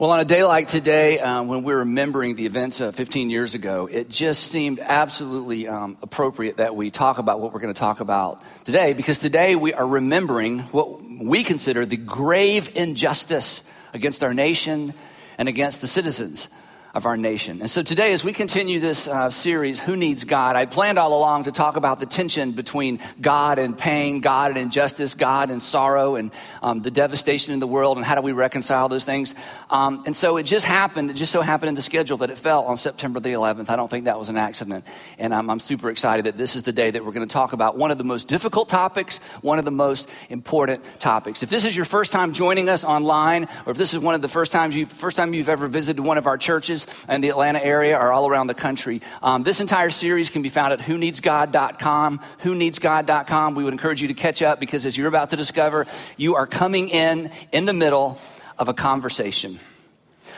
Well, on a day like today, um, when we're remembering the events of 15 years ago, it just seemed absolutely um, appropriate that we talk about what we're going to talk about today, because today we are remembering what we consider the grave injustice against our nation and against the citizens of our nation. And so today, as we continue this uh, series, Who Needs God, I planned all along to talk about the tension between God and pain, God and injustice, God and sorrow, and um, the devastation in the world, and how do we reconcile those things. Um, and so it just happened, it just so happened in the schedule that it fell on September the 11th. I don't think that was an accident. And I'm, I'm super excited that this is the day that we're going to talk about one of the most difficult topics, one of the most important topics. If this is your first time joining us online, or if this is one of the first times you first time you've ever visited one of our churches, churches in the Atlanta area or all around the country. Um, this entire series can be found at who needs whoneedsgod.com. Whoneedsgod.com. We would encourage you to catch up because as you're about to discover, you are coming in in the middle of a conversation.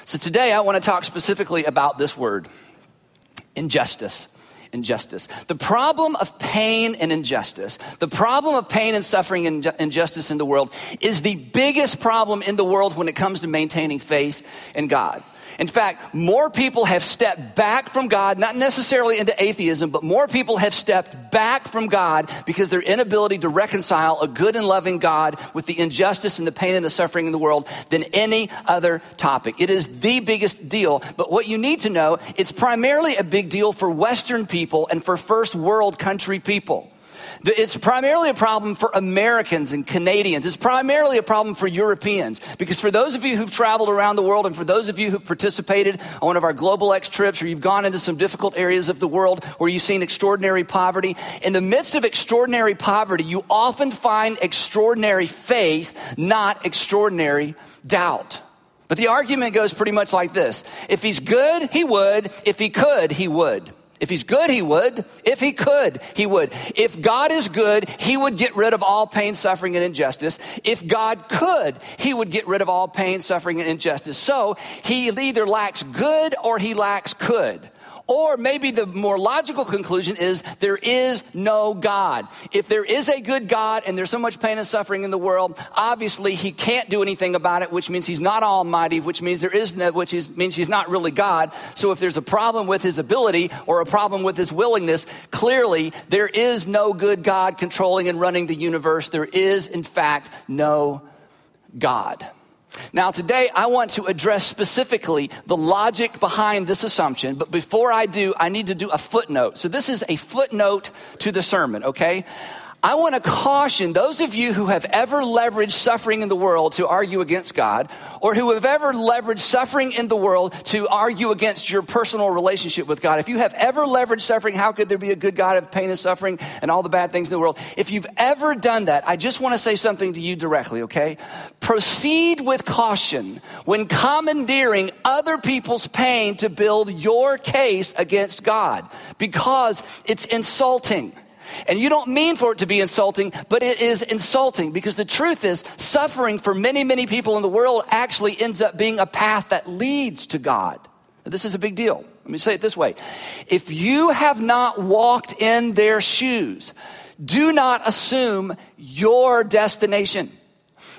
So today I want to talk specifically about this word injustice injustice. The problem of pain and injustice, the problem of pain and suffering and injustice in the world is the biggest problem in the world when it comes to maintaining faith in God. In fact, more people have stepped back from God, not necessarily into atheism, but more people have stepped back from God because their inability to reconcile a good and loving God with the injustice and the pain and the suffering in the world than any other topic. It is the biggest deal, but what you need to know, it's primarily a big deal for Western people and for first world country people. It's primarily a problem for Americans and Canadians. It's primarily a problem for Europeans. Because for those of you who've traveled around the world and for those of you who've participated on one of our Global X trips or you've gone into some difficult areas of the world where you've seen extraordinary poverty, in the midst of extraordinary poverty, you often find extraordinary faith, not extraordinary doubt. But the argument goes pretty much like this. If he's good, he would. If he could, he would. If he's good, he would. If he could, he would. If God is good, he would get rid of all pain, suffering, and injustice. If God could, he would get rid of all pain, suffering, and injustice. So he either lacks good or he lacks could. Or maybe the more logical conclusion is there is no God. If there is a good God and there's so much pain and suffering in the world, obviously he can't do anything about it, which means he's not almighty, which means there is no, which is, means he's not really God. So if there's a problem with his ability or a problem with his willingness, clearly there is no good God controlling and running the universe. There is, in fact, no God. Now, today I want to address specifically the logic behind this assumption, but before I do, I need to do a footnote. So, this is a footnote to the sermon, okay? I want to caution those of you who have ever leveraged suffering in the world to argue against God, or who have ever leveraged suffering in the world to argue against your personal relationship with God. If you have ever leveraged suffering, how could there be a good God of pain and suffering and all the bad things in the world? If you've ever done that, I just want to say something to you directly, okay? Proceed with caution when commandeering other people's pain to build your case against God, because it's insulting. And you don't mean for it to be insulting, but it is insulting because the truth is, suffering for many, many people in the world actually ends up being a path that leads to God. This is a big deal. Let me say it this way If you have not walked in their shoes, do not assume your destination.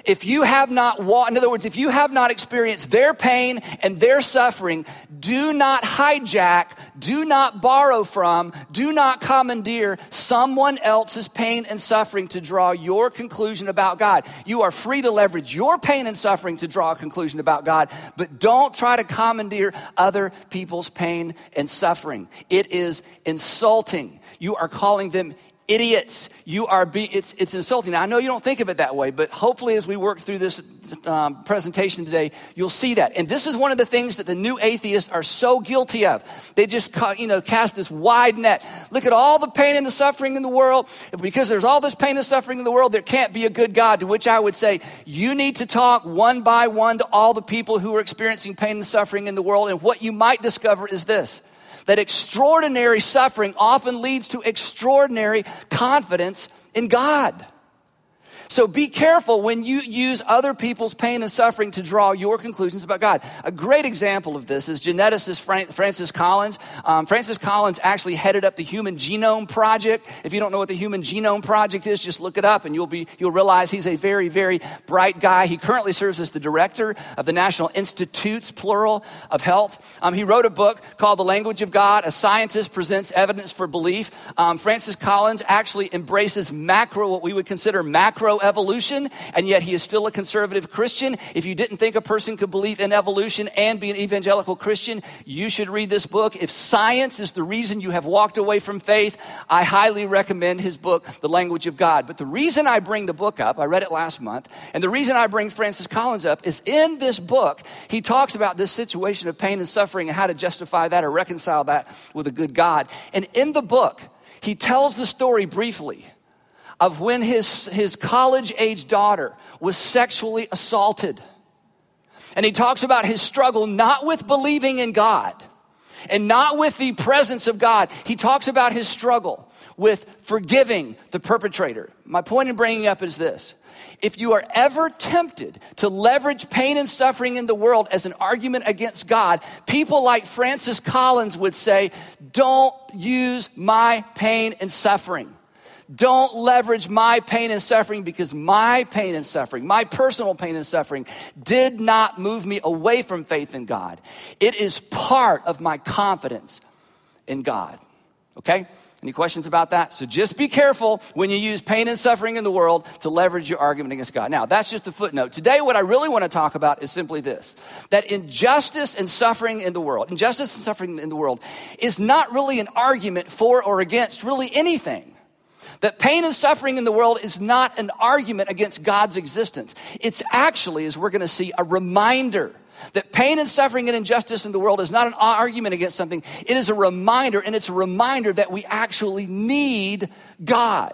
If you have not walked, in other words, if you have not experienced their pain and their suffering, do not hijack, do not borrow from, do not commandeer someone else's pain and suffering to draw your conclusion about God. You are free to leverage your pain and suffering to draw a conclusion about God, but don't try to commandeer other people's pain and suffering. It is insulting. You are calling them idiots. You are being, it's, it's insulting. Now, I know you don't think of it that way, but hopefully as we work through this um, presentation today, you'll see that. And this is one of the things that the new atheists are so guilty of. They just, ca- you know, cast this wide net. Look at all the pain and the suffering in the world. Because there's all this pain and suffering in the world, there can't be a good God. To which I would say, you need to talk one by one to all the people who are experiencing pain and suffering in the world. And what you might discover is this that extraordinary suffering often leads to extraordinary confidence in God. So be careful when you use other people's pain and suffering to draw your conclusions about God. A great example of this is geneticist Francis Collins. Um, Francis Collins actually headed up the Human Genome Project. If you don't know what the Human Genome Project is, just look it up and you'll be you'll realize he's a very very bright guy. He currently serves as the director of the National Institutes, plural, of Health. Um, he wrote a book called The Language of God. A scientist presents evidence for belief. Um, Francis Collins actually embraces macro, what we would consider macro evolution, and yet he is still a conservative Christian. If you didn't think a person could believe in evolution and be an evangelical Christian, you should read this book. If science is the reason you have walked away from faith, I highly recommend his book, The Language of God. But the reason I bring the book up, I read it last month, and the reason I bring Francis Collins up is in this book, he talks about this situation of pain and suffering and how to justify that or reconcile that with a good God. And in the book, he tells the story briefly of when his, his college age daughter was sexually assaulted. And he talks about his struggle not with believing in God and not with the presence of God. He talks about his struggle with forgiving the perpetrator. My point in bringing up is this. If you are ever tempted to leverage pain and suffering in the world as an argument against God, people like Francis Collins would say, don't use my pain and suffering. Don't leverage my pain and suffering because my pain and suffering, my personal pain and suffering, did not move me away from faith in God. It is part of my confidence in God. Okay? Any questions about that? So just be careful when you use pain and suffering in the world to leverage your argument against God. Now, that's just a footnote. Today, what I really want to talk about is simply this that injustice and suffering in the world, injustice and suffering in the world, is not really an argument for or against really anything. That pain and suffering in the world is not an argument against God's existence. It's actually, as we're going to see, a reminder that pain and suffering and injustice in the world is not an argument against something. It is a reminder, and it's a reminder that we actually need God.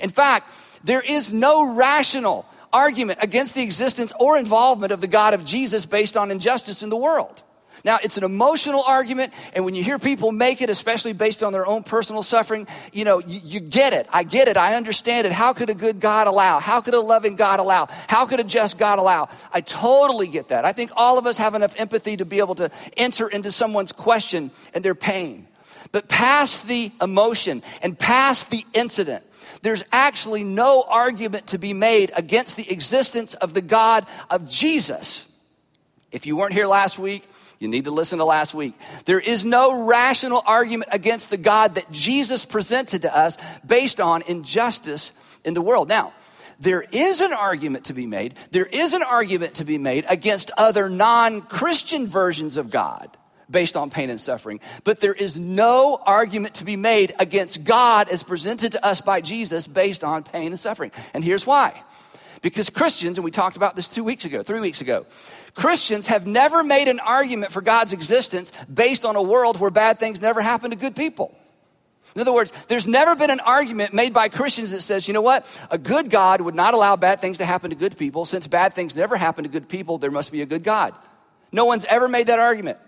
In fact, there is no rational argument against the existence or involvement of the God of Jesus based on injustice in the world. Now, it's an emotional argument, and when you hear people make it, especially based on their own personal suffering, you know, you, you, get it. I get it. I understand it. How could a good God allow? How could a loving God allow? How could a just God allow? I totally get that. I think all of us have enough empathy to be able to enter into someone's question and their pain. But past the emotion and past the incident, there's actually no argument to be made against the existence of the God of Jesus. If you weren't here last week, you need to listen to last week. There is no rational argument against the God that Jesus presented to us based on injustice in the world. Now, there is an argument to be made. There is an argument to be made against other non Christian versions of God based on pain and suffering. But there is no argument to be made against God as presented to us by Jesus based on pain and suffering. And here's why. Because Christians, and we talked about this two weeks ago, three weeks ago, Christians have never made an argument for God's existence based on a world where bad things never happen to good people. In other words, there's never been an argument made by Christians that says, you know what? A good God would not allow bad things to happen to good people. Since bad things never happen to good people, there must be a good God. No one's ever made that argument.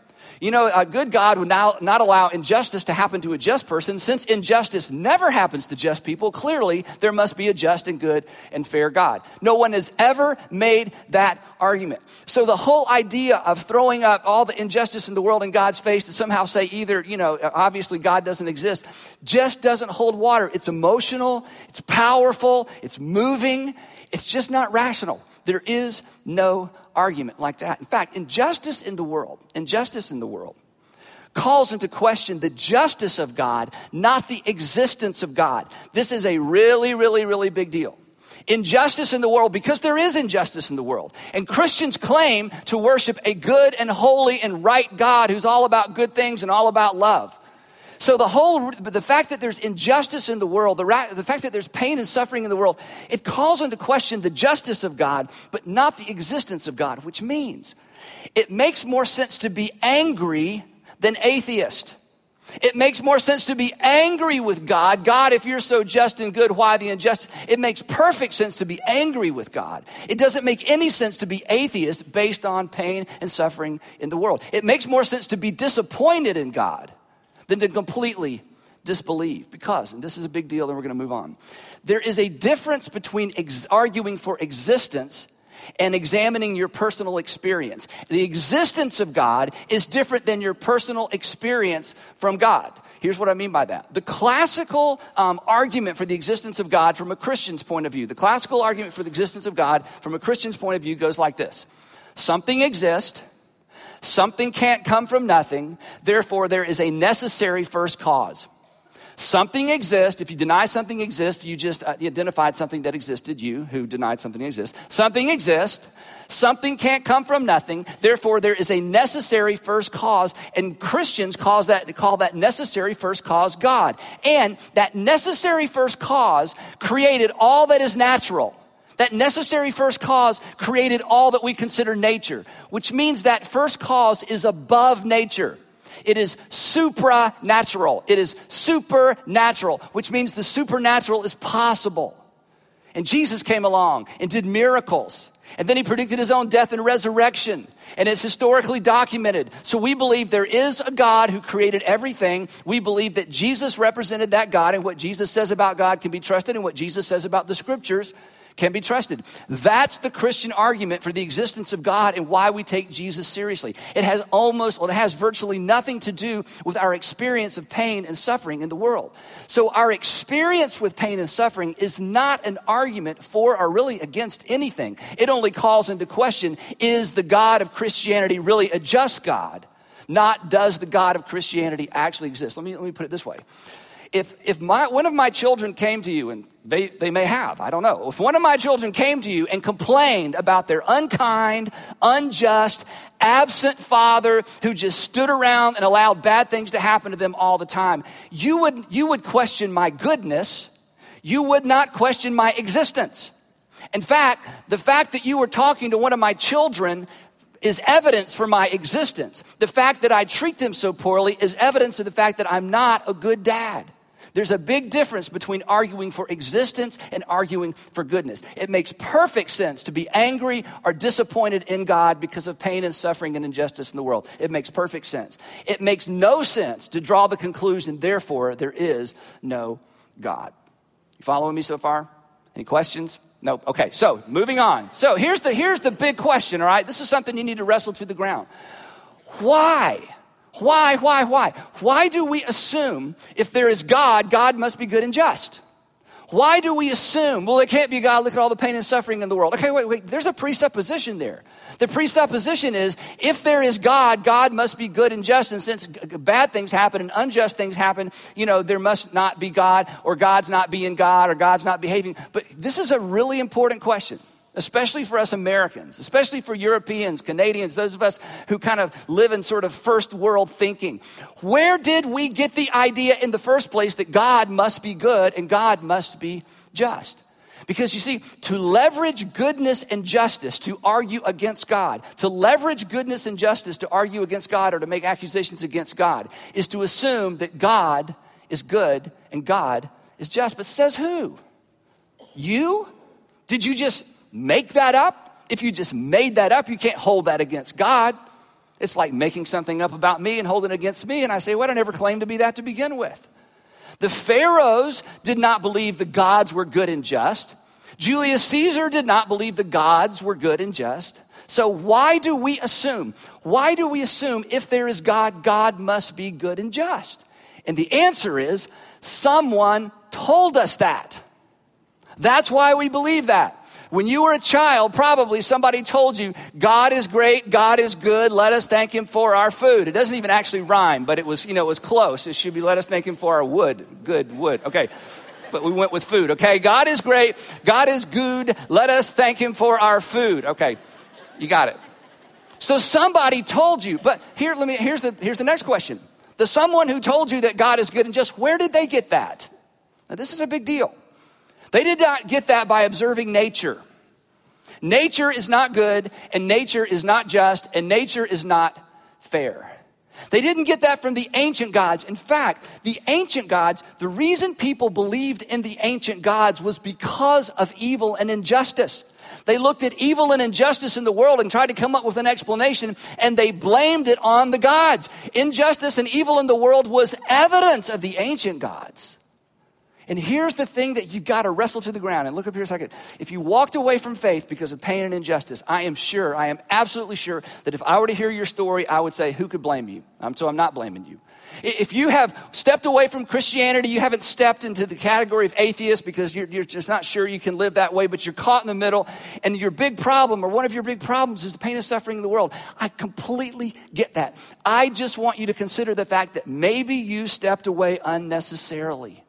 You know, a good God would now not allow injustice to happen to a just person. Since injustice never happens to just people, clearly there must be a just and good and fair God. No one has ever made that argument. So the whole idea of throwing up all the injustice in the world in God's face to somehow say either, you know, obviously God doesn't exist, just doesn't hold water. It's emotional, it's powerful, it's moving, it's just not rational. There is no argument like that. In fact, injustice in the world, injustice in the world calls into question the justice of God, not the existence of God. This is a really, really, really big deal. Injustice in the world because there is injustice in the world. And Christians claim to worship a good and holy and right God who's all about good things and all about love. So the whole, the fact that there's injustice in the world, the, ra- the fact that there's pain and suffering in the world, it calls into question the justice of God, but not the existence of God, which means it makes more sense to be angry than atheist. It makes more sense to be angry with God. God, if you're so just and good, why the injustice? It makes perfect sense to be angry with God. It doesn't make any sense to be atheist based on pain and suffering in the world. It makes more sense to be disappointed in God than to completely disbelieve. Because, and this is a big deal, then we're going to move on. There is a difference between ex- arguing for existence and examining your personal experience. The existence of God is different than your personal experience from God. Here's what I mean by that. The classical um, argument for the existence of God from a Christian's point of view, the classical argument for the existence of God from a Christian's point of view goes like this Something exists, something can't come from nothing, therefore, there is a necessary first cause. Something exists. If you deny something exists, you just uh, identified something that existed, you who denied something exists. Something exists. Something can't come from nothing. Therefore, there is a necessary first cause, and Christians cause that, call that necessary first cause God. And that necessary first cause created all that is natural. That necessary first cause created all that we consider nature, which means that first cause is above nature. It is supranatural. It is supernatural, which means the supernatural is possible. And Jesus came along and did miracles. And then he predicted his own death and resurrection. And it's historically documented. So we believe there is a God who created everything. We believe that Jesus represented that God, and what Jesus says about God can be trusted, and what Jesus says about the scriptures can be trusted. That's the Christian argument for the existence of God and why we take Jesus seriously. It has almost, well, it has virtually nothing to do with our experience of pain and suffering in the world. So our experience with pain and suffering is not an argument for or really against anything. It only calls into question is the God of Christianity really a just God? Not does the God of Christianity actually exist? Let me, let me put it this way. If, if my, one of my children came to you, and they, they may have, I don't know. If one of my children came to you and complained about their unkind, unjust, absent father who just stood around and allowed bad things to happen to them all the time, you would, you would question my goodness. You would not question my existence. In fact, the fact that you were talking to one of my children is evidence for my existence. The fact that I treat them so poorly is evidence of the fact that I'm not a good dad. There's a big difference between arguing for existence and arguing for goodness. It makes perfect sense to be angry or disappointed in God because of pain and suffering and injustice in the world. It makes perfect sense. It makes no sense to draw the conclusion, therefore, there is no God. You following me so far? Any questions? No. Okay, so moving on. So here's the, here's the big question, all right? This is something you need to wrestle to the ground. Why? Why, why, why? Why do we assume if there is God, God must be good and just? Why do we assume, well, it can't be God, look at all the pain and suffering in the world? Okay, wait, wait, there's a presupposition there. The presupposition is if there is God, God must be good and just. And since bad things happen and unjust things happen, you know, there must not be God, or God's not being God, or God's not behaving. But this is a really important question especially for us Americans, especially for Europeans, Canadians, those of us who kind of live in sort of first world thinking. Where did we get the idea in the first place that God must be good and God must be just? Because you see, to leverage goodness and justice to argue against God, to leverage goodness and justice to argue against God or to make accusations against God, is to assume that God is good and God is just. But says who? You? Did you just make that up. If you just made that up, you can't hold that against God. It's like making something up about me and holding against me. And I say, well, I never claimed to be that to begin with. The pharaohs did not believe the gods were good and just. Julius Caesar did not believe the gods were good and just. So why do we assume? Why do we assume if there is God, God must be good and just? And the answer is someone told us that. That's why we believe that. When you were a child, probably somebody told you, God is great, God is good, let us thank Him for our food. It doesn't even actually rhyme, but it was, you know, it was close. It should be, let us thank Him for our wood. Good wood. Okay. But we went with food, okay? God is great, God is good, let us thank Him for our food. Okay. You got it. So somebody told you, but here, let me, here's the, here's the next question. The someone who told you that God is good and just, where did they get that? Now, this is a big deal. They did not get that by observing nature. Nature is not good, and nature is not just, and nature is not fair. They didn't get that from the ancient gods. In fact, the ancient gods, the reason people believed in the ancient gods was because of evil and injustice. They looked at evil and injustice in the world and tried to come up with an explanation, and they blamed it on the gods. Injustice and evil in the world was evidence of the ancient gods. And here's the thing that you've got to wrestle to the ground. And look up here a second. If you walked away from faith because of pain and injustice, I am sure, I am absolutely sure that if I were to hear your story, I would say, Who could blame you? Um, so I'm not blaming you. If you have stepped away from Christianity, you haven't stepped into the category of atheist because you're, you're, just not sure you can live that way, but you're caught in the middle, and your big problem, or one of your big problems, is the pain and suffering in the world. I completely get that. I just want you to consider the fact that maybe you stepped away unnecessarily.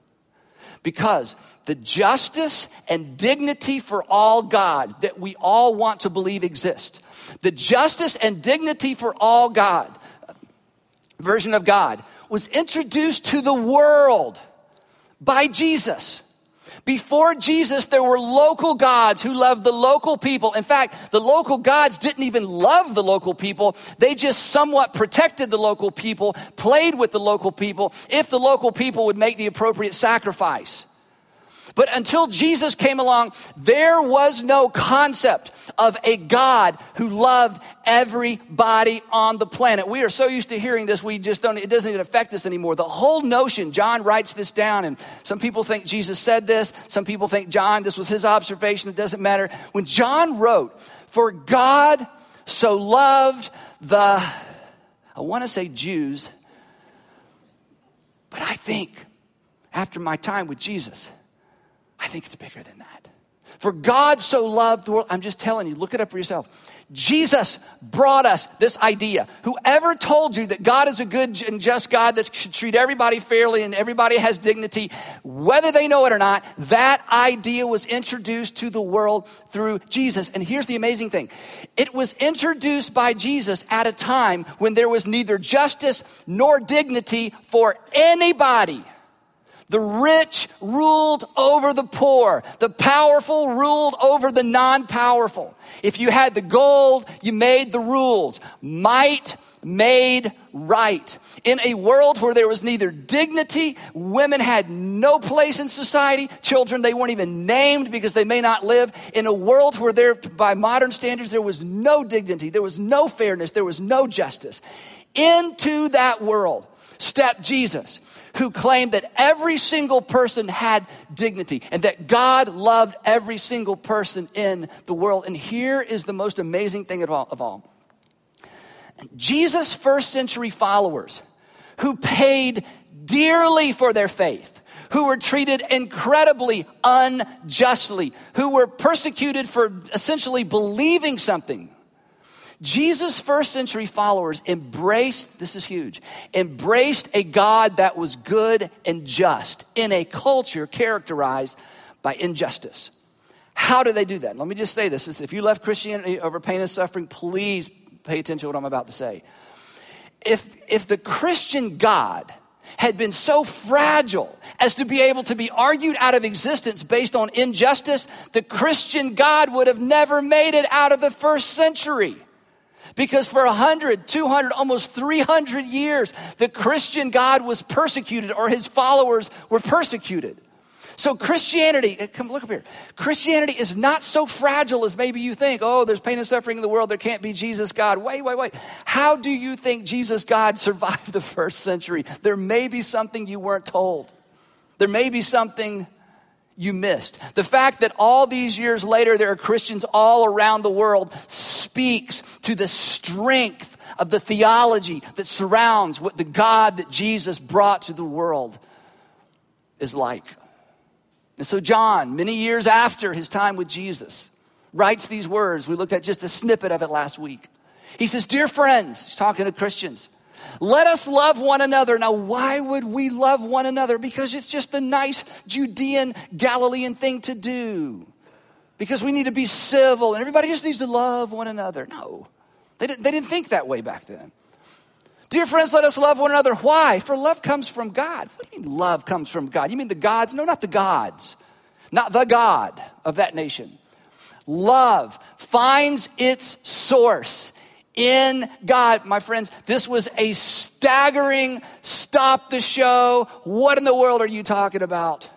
Because the justice and dignity for all God that we all want to believe exist, the justice and dignity for all God, version of God was introduced to the world by Jesus. Before Jesus, there were local gods who loved the local people. In fact, the local gods didn't even love the local people. They just somewhat protected the local people, played with the local people, if the local people would make the appropriate sacrifice. But until Jesus came along, there was no concept of a God who loved everybody on the planet. We are so used to hearing this, we just don't, it doesn't even affect us anymore. The whole notion, John writes this down, and some people think Jesus said this, some people think John, this was his observation, it doesn't matter. When John wrote, For God so loved the, I want to say Jews, but I think after my time with Jesus, I think it's bigger than that. For God so loved the world, I'm just telling you, look it up for yourself. Jesus brought us this idea. Whoever told you that God is a good and just God that should treat everybody fairly and everybody has dignity, whether they know it or not, that idea was introduced to the world through Jesus. And here's the amazing thing it was introduced by Jesus at a time when there was neither justice nor dignity for anybody. The rich ruled over the poor. The powerful ruled over the non powerful. If you had the gold, you made the rules. Might made right. In a world where there was neither dignity, women had no place in society, children, they weren't even named because they may not live. In a world where there, by modern standards, there was no dignity, there was no fairness, there was no justice. Into that world stepped Jesus who claimed that every single person had dignity and that God loved every single person in the world. And here is the most amazing thing of all. Of all. Jesus' first century followers who paid dearly for their faith, who were treated incredibly unjustly, who were persecuted for essentially believing something Jesus' first century followers embraced, this is huge, embraced a God that was good and just in a culture characterized by injustice. How do they do that? Let me just say this. If you left Christianity over pain and suffering, please pay attention to what I'm about to say. If, if the Christian God had been so fragile as to be able to be argued out of existence based on injustice, the Christian God would have never made it out of the first century. Because for 100, 200, almost 300 years, the Christian God was persecuted or his followers were persecuted. So Christianity, eh, come look up here. Christianity is not so fragile as maybe you think. Oh, there's pain and suffering in the world. There can't be Jesus God. Wait, wait, wait. How do you think Jesus God survived the first century? There may be something you weren't told. There may be something you missed. The fact that all these years later there are Christians all around the world speaks to the strength of the theology that surrounds what the God that Jesus brought to the world is like. And so, John, many years after his time with Jesus, writes these words. We looked at just a snippet of it last week. He says, Dear friends, he's talking to Christians. Let us love one another. Now, why would we love one another? Because it's just the nice Judean, Galilean thing to do. Because we need to be civil and everybody just needs to love one another. No, they didn't, they didn't think that way back then. Dear friends, let us love one another. Why? For love comes from God. What do you mean love comes from God? You mean the gods? No, not the gods. Not the God of that nation. Love finds its source in God. My friends, this was a staggering stop the show. What in the world are you talking about?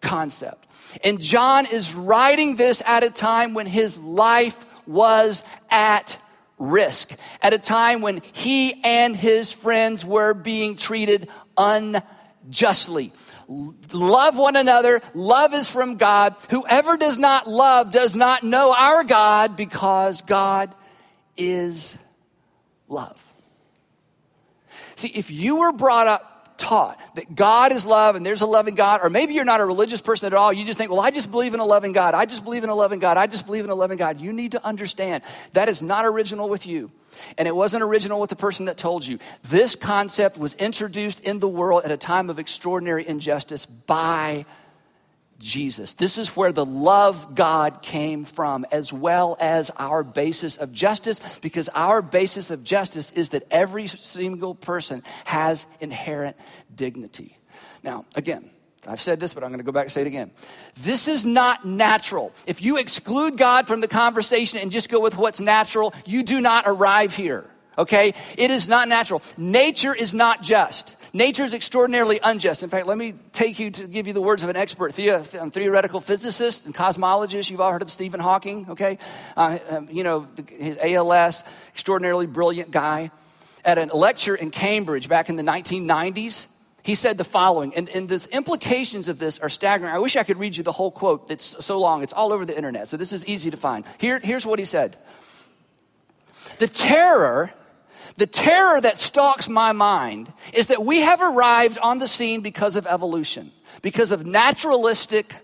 concept. And John is writing this at a time when his life was at risk, at a time when he and his friends were being treated unjustly. Love one another. Love is from God. Whoever does not love does not know our God because God is love. See, if you were brought up taught that God is love and there's a loving God, or maybe you're not a religious person at all, you just think, well, I just believe in a loving God. I just believe in a loving God. I just believe in a loving God. You need to understand that is not original with you. And it wasn't original with the person that told you. This concept was introduced in the world at a time of extraordinary injustice by Jesus. This is where the love God came from, as well as our basis of justice, because our basis of justice is that every single person has inherent dignity. Now, again, I've said this, but I'm going to go back and say it again. This is not natural. If you exclude God from the conversation and just go with what's natural, you do not arrive here. Okay? It is not natural. Nature is not just. Nature is extraordinarily unjust. In fact, let me take you to give you the words of an expert um, theoretical physicist and cosmologist. You've all heard of Stephen Hawking, okay? Uh, um, you know, his ALS, extraordinarily brilliant guy. At a lecture in Cambridge back in the 1990s, he said the following, and, and the implications of this are staggering. I wish I could read you the whole quote. It's so long, it's all over the internet, so this is easy to find. Here, here's what he said The terror the terror that stalks my mind is that we have arrived on the scene because of evolution, because of naturalistic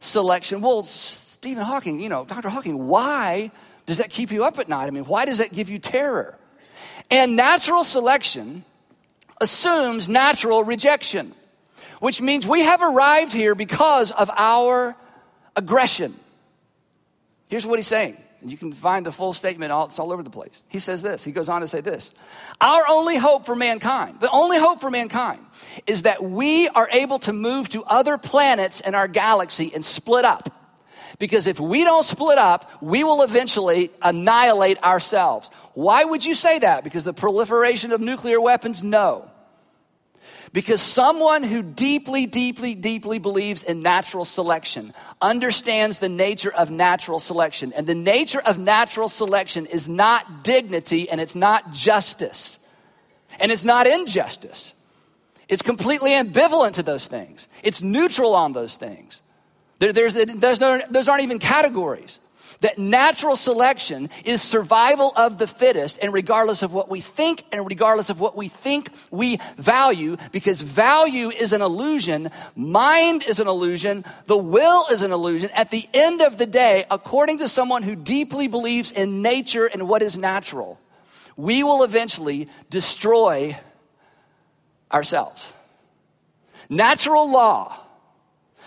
selection. Well, Stephen Hawking, you know, Dr. Hawking, why does that keep you up at night? I mean, why does that give you terror? And natural selection assumes natural rejection, which means we have arrived here because of our aggression. Here's what he's saying you can find the full statement, all, it's all over the place. He says this. He goes on to say this Our only hope for mankind, the only hope for mankind, is that we are able to move to other planets in our galaxy and split up. Because if we don't split up, we will eventually annihilate ourselves. Why would you say that? Because the proliferation of nuclear weapons? No. Because someone who deeply, deeply, deeply believes in natural selection understands the nature of natural selection. And the nature of natural selection is not dignity and it's not justice. And it's not injustice. It's completely ambivalent to those things. It's neutral on those things. There, there's, there's no, those aren't even categories that natural selection is survival of the fittest, and regardless of what we think and regardless of what we think we value, because value is an illusion, mind is an illusion, the will is an illusion. At the end of the day, according to someone who deeply believes in nature and what is natural, we will eventually destroy ourselves. Natural law,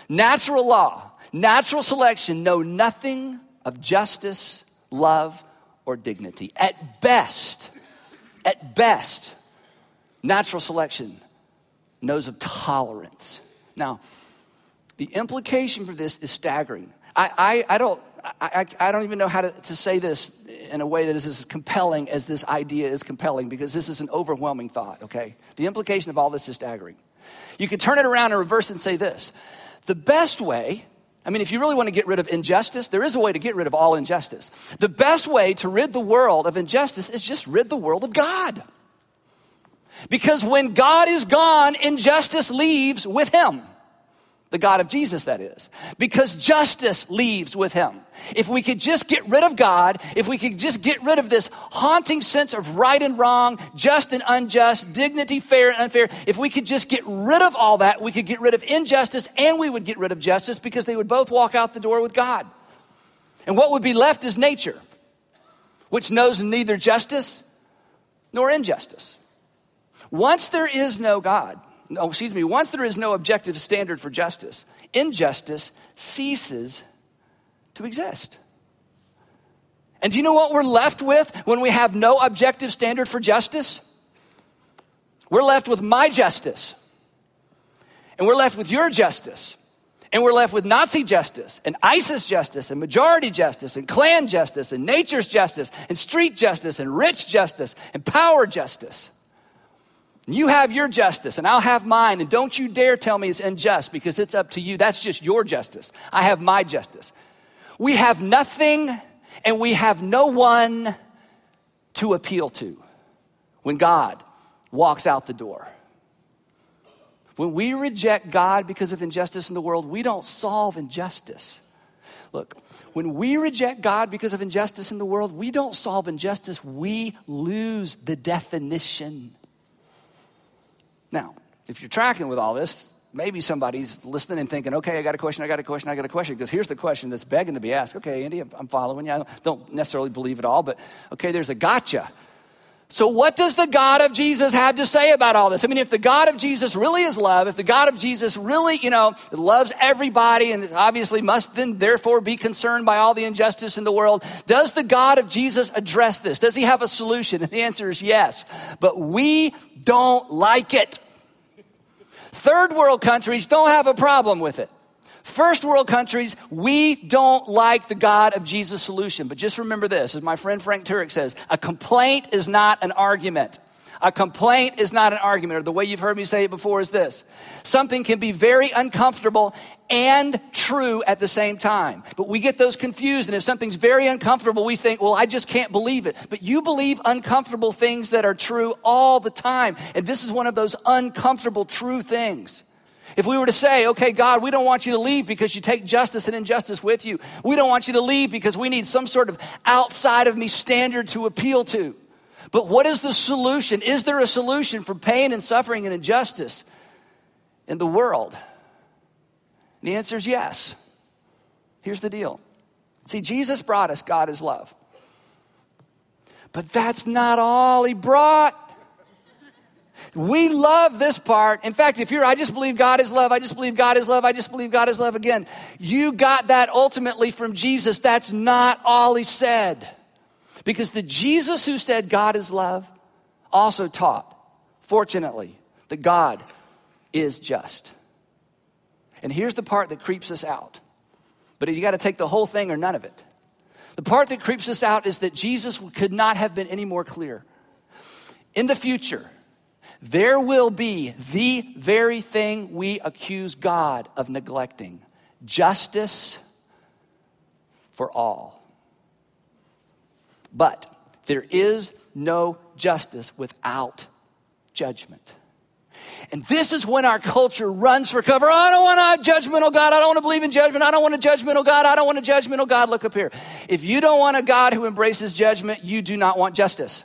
natural law, natural selection know nothing of justice, love, or dignity. At best, at best, natural selection knows of tolerance. Now, the implication for this is staggering. I, I, I don't, I, I, don't even know how to, to say this in a way that is as compelling as this idea is compelling because this is an overwhelming thought, okay? The implication of all this is staggering. You could turn it around and reverse and say this the best way I mean, if you really want to get rid of injustice, there is a way to get rid of all injustice. The best way to rid the world of injustice is just rid the world of God. Because when God is gone, injustice leaves with him. The God of Jesus, that is. Because justice leaves with him. If we could just get rid of God, if we could just get rid of this haunting sense of right and wrong, just and unjust, dignity, fair and unfair, if we could just get rid of all that, we could get rid of injustice and we would get rid of justice because they would both walk out the door with God. And what would be left is nature, which knows neither justice nor injustice. Once there is no God, oh, excuse me, once there is no objective standard for justice, injustice ceases to exist. And do you know what we're left with when we have no objective standard for justice? We're left with my justice. And we're left with your justice. And we're left with Nazi justice and ISIS justice and majority justice and clan justice and nature's justice and street justice and rich justice and power justice. You have your justice, and I'll have mine, and don't you dare tell me it's unjust because it's up to you. That's just your justice. I have my justice. We have nothing, and we have no one to appeal to when God walks out the door. When we reject God because of injustice in the world, we don't solve injustice. Look, when we reject God because of injustice in the world, we don't solve injustice, we lose the definition now, if you're tracking with all this, maybe somebody's listening and thinking, okay, I got a question, I got a question, I got a question. Because here's the question that's begging to be asked. Okay, Andy, I'm following you. I don't necessarily believe it all, but okay, there's a gotcha. So, what does the God of Jesus have to say about all this? I mean, if the God of Jesus really is love, if the God of Jesus really, you know, loves everybody and obviously must then therefore be concerned by all the injustice in the world, does the God of Jesus address this? Does he have a solution? And the answer is yes. But we don't like it. Third world countries don't have a problem with it. First world countries, we don't like the God of Jesus solution. But just remember this, as my friend Frank Turek says, a complaint is not an argument. A complaint is not an argument, or the way you've heard me say it before is this. Something can be very uncomfortable and true at the same time. But we get those confused, and if something's very uncomfortable, we think, well, I just can't believe it. But you believe uncomfortable things that are true all the time. And this is one of those uncomfortable true things. If we were to say, okay, God, we don't want you to leave because you take justice and injustice with you. We don't want you to leave because we need some sort of outside of me standard to appeal to. But what is the solution? Is there a solution for pain and suffering and injustice in the world? And the answer is yes. Here's the deal. See, Jesus brought us God is love. But that's not all he brought. We love this part. In fact, if you're, I just believe God is love, I just believe God is love, I just believe God is love again. You got that ultimately from Jesus. That's not all he said. Because the Jesus who said God is love also taught, fortunately, that God is just. And here's the part that creeps us out. But you got to take the whole thing or none of it. The part that creeps us out is that Jesus could not have been any more clear. In the future, there will be the very thing we accuse God of neglecting justice for all. But there is no justice without judgment. And this is when our culture runs for cover. I don't want a judgmental God. I don't want to believe in judgment. I don't want a judgmental God. I don't want a judgmental God. Look up here. If you don't want a God who embraces judgment, you do not want justice.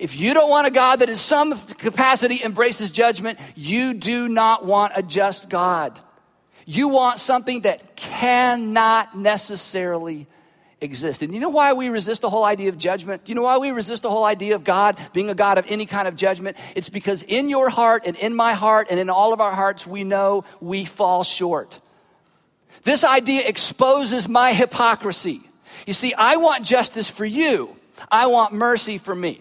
If you don't want a God that in some capacity embraces judgment, you do not want a just God. You want something that cannot necessarily exist. And you know why we resist the whole idea of judgment? Do you know why we resist the whole idea of God being a God of any kind of judgment? It's because in your heart and in my heart and in all of our hearts, we know we fall short. This idea exposes my hypocrisy. You see, I want justice for you. I want mercy for me.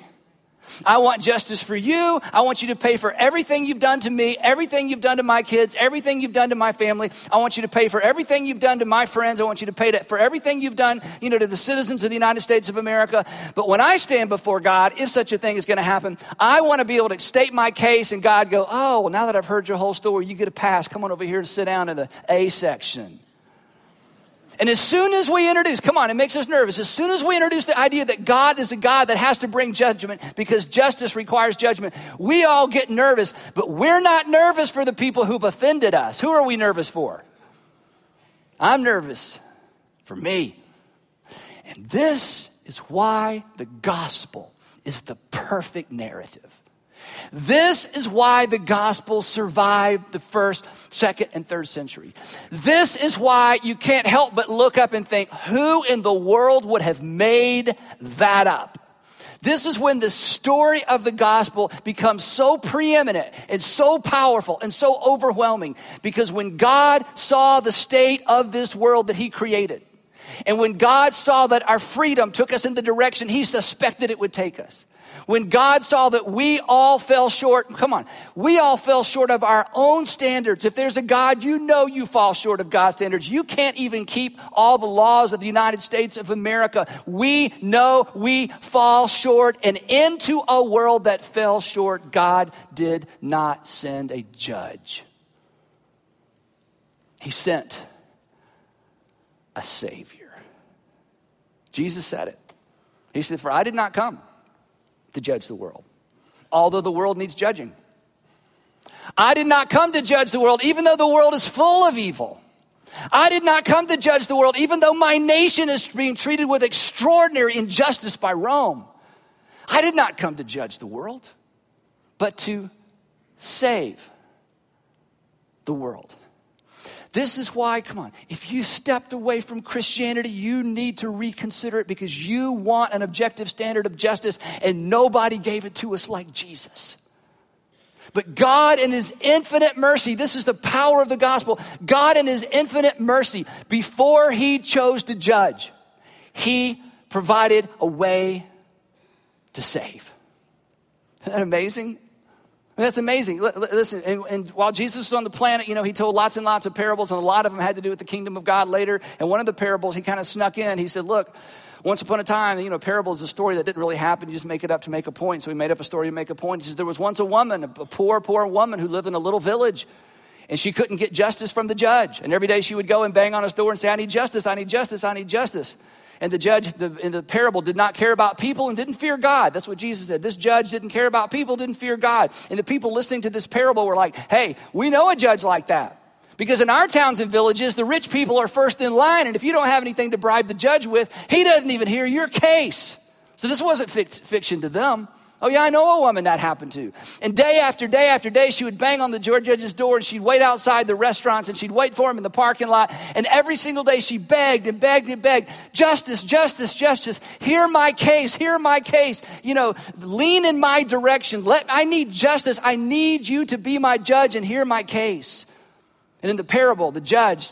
I want justice for you. I want you to pay for everything you've done to me, everything you've done to my kids, everything you've done to my family. I want you to pay for everything you've done to my friends. I want you to pay for everything you've done, you know, to the citizens of the United States of America. But when I stand before God, if such a thing is going to happen, I want to be able to state my case and God go, oh, well, now that I've heard your whole story, you get a pass. Come on over here and sit down in the A section. And as soon as we introduce, come on, it makes us nervous. As soon as we introduce the idea that God is a God that has to bring judgment because justice requires judgment, we all get nervous. But we're not nervous for the people who've offended us. Who are we nervous for? I'm nervous for me. And this is why the gospel is the perfect narrative. This is why the gospel survived the first, second, and third century. This is why you can't help but look up and think, who in the world would have made that up? This is when the story of the gospel becomes so preeminent and so powerful and so overwhelming because when God saw the state of this world that he created, and when God saw that our freedom took us in the direction he suspected it would take us, When God saw that we all fell short, come on, we all fell short of our own standards. If there's a God, you know you fall short of God's standards. You can't even keep all the laws of the United States of America. We know we fall short, and into a world that fell short, God did not send a judge. He sent a Savior. Jesus said it. He said, For I did not come to judge the world, although the world needs judging. I did not come to judge the world, even though the world is full of evil. I did not come to judge the world, even though my nation is being treated with extraordinary injustice by Rome. I did not come to judge the world, but to save the world. This is why, come on, if you stepped away from Christianity, you need to reconsider it because you want an objective standard of justice and nobody gave it to us like Jesus. But God, in His infinite mercy, this is the power of the gospel. God, in His infinite mercy, before He chose to judge, He provided a way to save. Isn't that amazing? That's amazing. Listen, and, and, while Jesus was on the planet, you know, he told lots and lots of parables, and a lot of them had to do with the kingdom of God later. And one of the parables he kind of snuck in. He said, Look, once upon a time, you know, parable is a story that didn't really happen. You just make it up to make a point. So he made up a story to make a point. He says, There was once a woman, a poor, poor woman who lived in a little village, and she couldn't get justice from the judge. And every day she would go and bang on his door and say, I need justice, I need justice, I need justice. And the judge in the parable did not care about people and didn't fear God. That's what Jesus said. This judge didn't care about people, didn't fear God. And the people listening to this parable were like, hey, we know a judge like that. Because in our towns and villages, the rich people are first in line. And if you don't have anything to bribe the judge with, he doesn't even hear your case. So this wasn't fiction to them. Oh, yeah, I know a woman that happened to. And day after day after day, she would bang on the George judge's door and she'd wait outside the restaurants and she'd wait for him in the parking lot. And every single day she begged and begged and begged, justice, justice, justice, hear my case, hear my case. You know, lean in my direction. Let, I need justice. I need you to be my judge and hear my case. And in the parable, the judge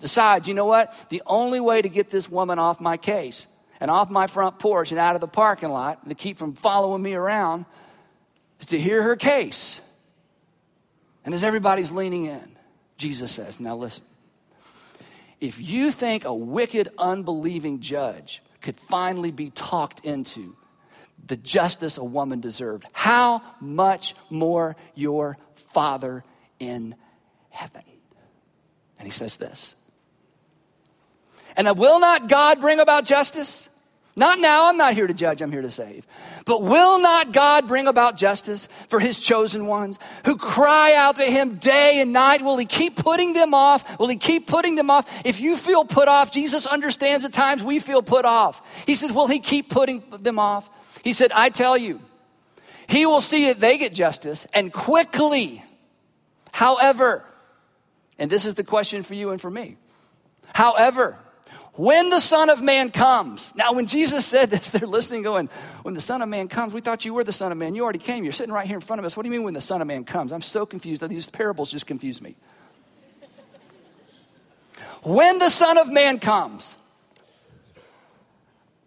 decides, you know what? The only way to get this woman off my case and off my front porch and out of the parking lot to keep from following me around is to hear her case. And as everybody's leaning in, Jesus says, Now listen, if you think a wicked, unbelieving judge could finally be talked into the justice a woman deserved, how much more your Father in heaven? And he says this and will not God bring about justice? Not now, I'm not here to judge, I'm here to save. But will not God bring about justice for his chosen ones who cry out to him day and night? Will he keep putting them off? Will he keep putting them off? If you feel put off, Jesus understands at times we feel put off. He says, Will he keep putting them off? He said, I tell you, he will see that they get justice and quickly. However, and this is the question for you and for me. However, when the Son of Man comes. Now, when Jesus said this, they're listening, going, When the Son of Man comes, we thought you were the Son of Man. You already came. You're sitting right here in front of us. What do you mean when the Son of Man comes? I'm so confused. These parables just confuse me. when the Son of Man comes,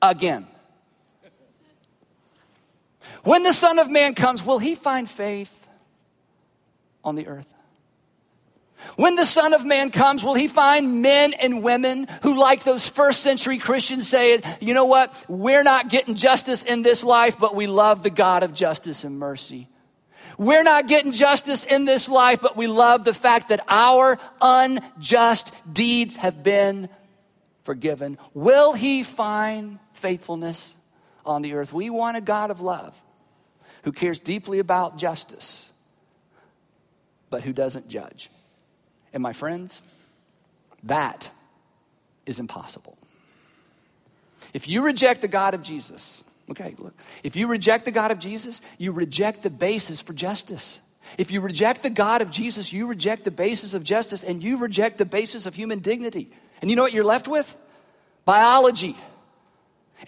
again. When the Son of Man comes, will he find faith on the earth? When the Son of Man comes, will he find men and women who, like those first century Christians, say, you know what? We're not getting justice in this life, but we love the God of justice and mercy. We're not getting justice in this life, but we love the fact that our unjust deeds have been forgiven. Will he find faithfulness on the earth? We want a God of love who cares deeply about justice, but who doesn't judge. And my friends, that is impossible. If you reject the God of Jesus, okay, look, if you reject the God of Jesus, you reject the basis for justice. If you reject the God of Jesus, you reject the basis of justice and you reject the basis of human dignity. And you know what you're left with? Biology.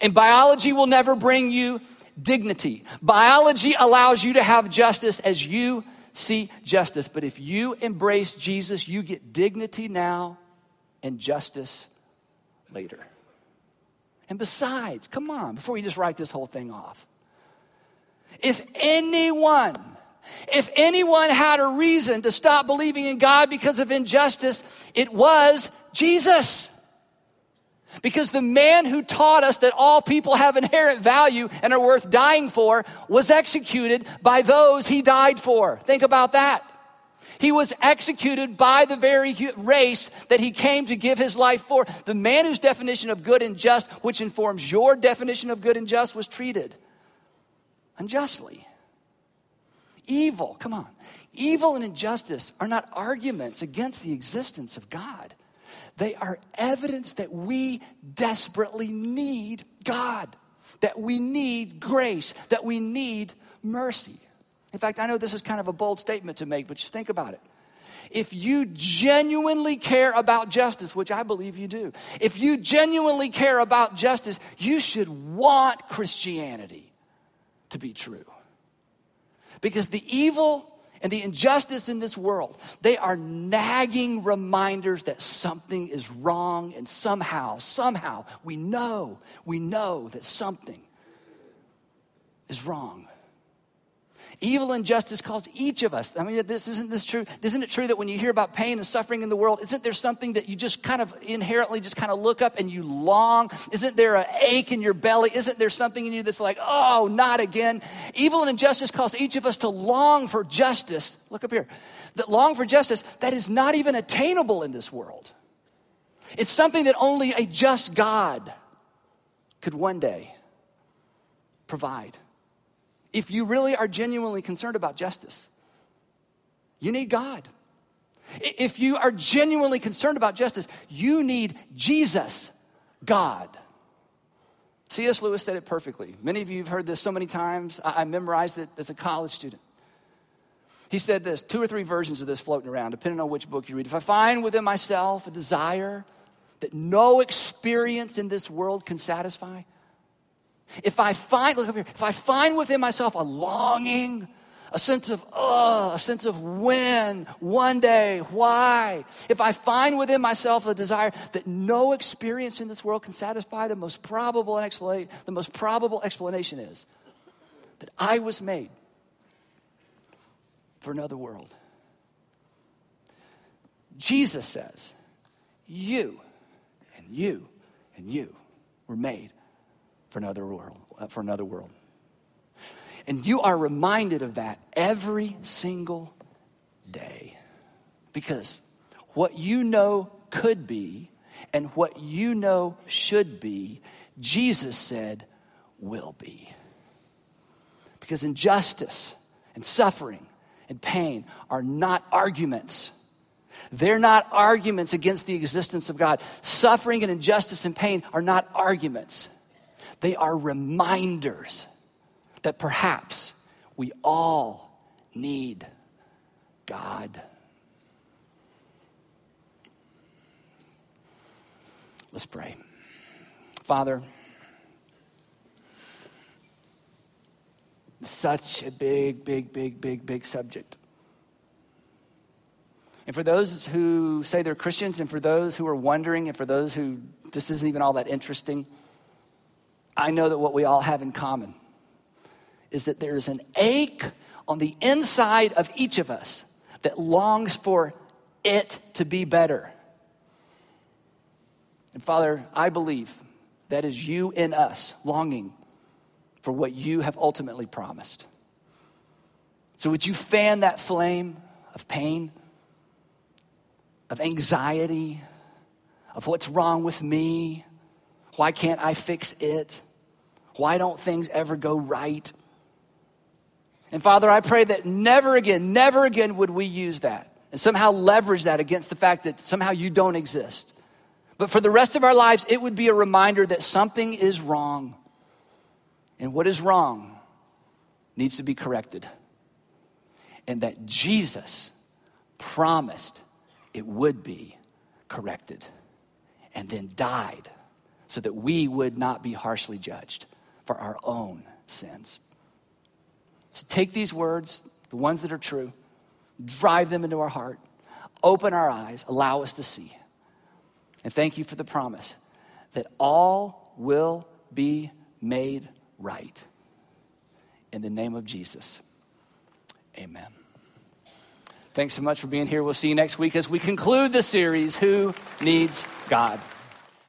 And biology will never bring you dignity. Biology allows you to have justice as you see justice. But if you embrace Jesus, you get dignity now and justice later. And besides, come on, before you just write this whole thing off, If anyone, if anyone had a reason to stop believing in God because of injustice, it was Jesus. Because the man who taught us that all people have inherent value and are worth dying for was executed by those he died for. Think about that. He was executed by the very race that he came to give his life for. The man whose definition of good and just, which informs your definition of good and just, was treated unjustly. Evil, come on. Evil and injustice are not arguments against the existence of God. They are evidence that we desperately need God, that we need grace, that we need mercy. In fact, I know this is kind of a bold statement to make, but just think about it. If you genuinely care about justice, which I believe you do, if you genuinely care about justice, you should want Christianity to be true. Because the evil and the injustice in this world, they are nagging reminders that something is wrong, and somehow, somehow, we know, we know that something is wrong. Evil and justice calls each of us. I mean, this isn't this true? Isn't it true that when you hear about pain and suffering in the world, isn't there something that you just kind of inherently just kind of look up and you long? Isn't there an ache in your belly? Isn't there something in you that's like, oh, not again? Evil and injustice cause each of us to long for justice. Look up here. That long for justice that is not even attainable in this world. It's something that only a just God could one day provide if you really are genuinely concerned about justice, you need God. If you are genuinely concerned about justice, you need Jesus, God. C.S. Lewis said it perfectly. Many of you have heard this so many times. I memorized it as a college student. He said this two or three versions of this floating around, depending on which book you read. If I find within myself a desire that no experience in this world can satisfy, if I find, look up here, if I find within myself a longing, a sense of, oh, a sense of when, one day, why, if I find within myself a desire that no experience in this world can satisfy, the most probable the most probable explanation is that I was made for another world. Jesus says, you and you and you were made for another world, uh, for another world. And you are reminded of that every single day. Because what you know could be and what you know should be, Jesus said will be. Because injustice and suffering and pain are not arguments. They're not arguments against the existence of God. Suffering and injustice and pain are not arguments. They are reminders that perhaps we all need God. Let's pray. Father, such a big, big, big, big, big subject. And for those who say they're Christians, and for those who are wondering, and for those who this isn't even all that interesting, I know that what we all have in common is that there is an ache on the inside of each of us that longs for it to be better. And Father, I believe that is you in us longing for what you have ultimately promised. So, would you fan that flame of pain, of anxiety, of what's wrong with me? Why can't I fix it? Why don't things ever go right? And Father, I pray that never again, never again would we use that and somehow leverage that against the fact that somehow you don't exist. But for the rest of our lives, it would be a reminder that something is wrong. And what is wrong needs to be corrected. And that Jesus promised it would be corrected and then died so that we would not be harshly judged for our own sins. So take these words, the ones that are true, drive them into our heart, open our eyes, allow us to see. And thank you for the promise that all will be made right In the name of Jesus, amen. Thanks so much for being here. We'll see you next week as we conclude the series Who Needs God?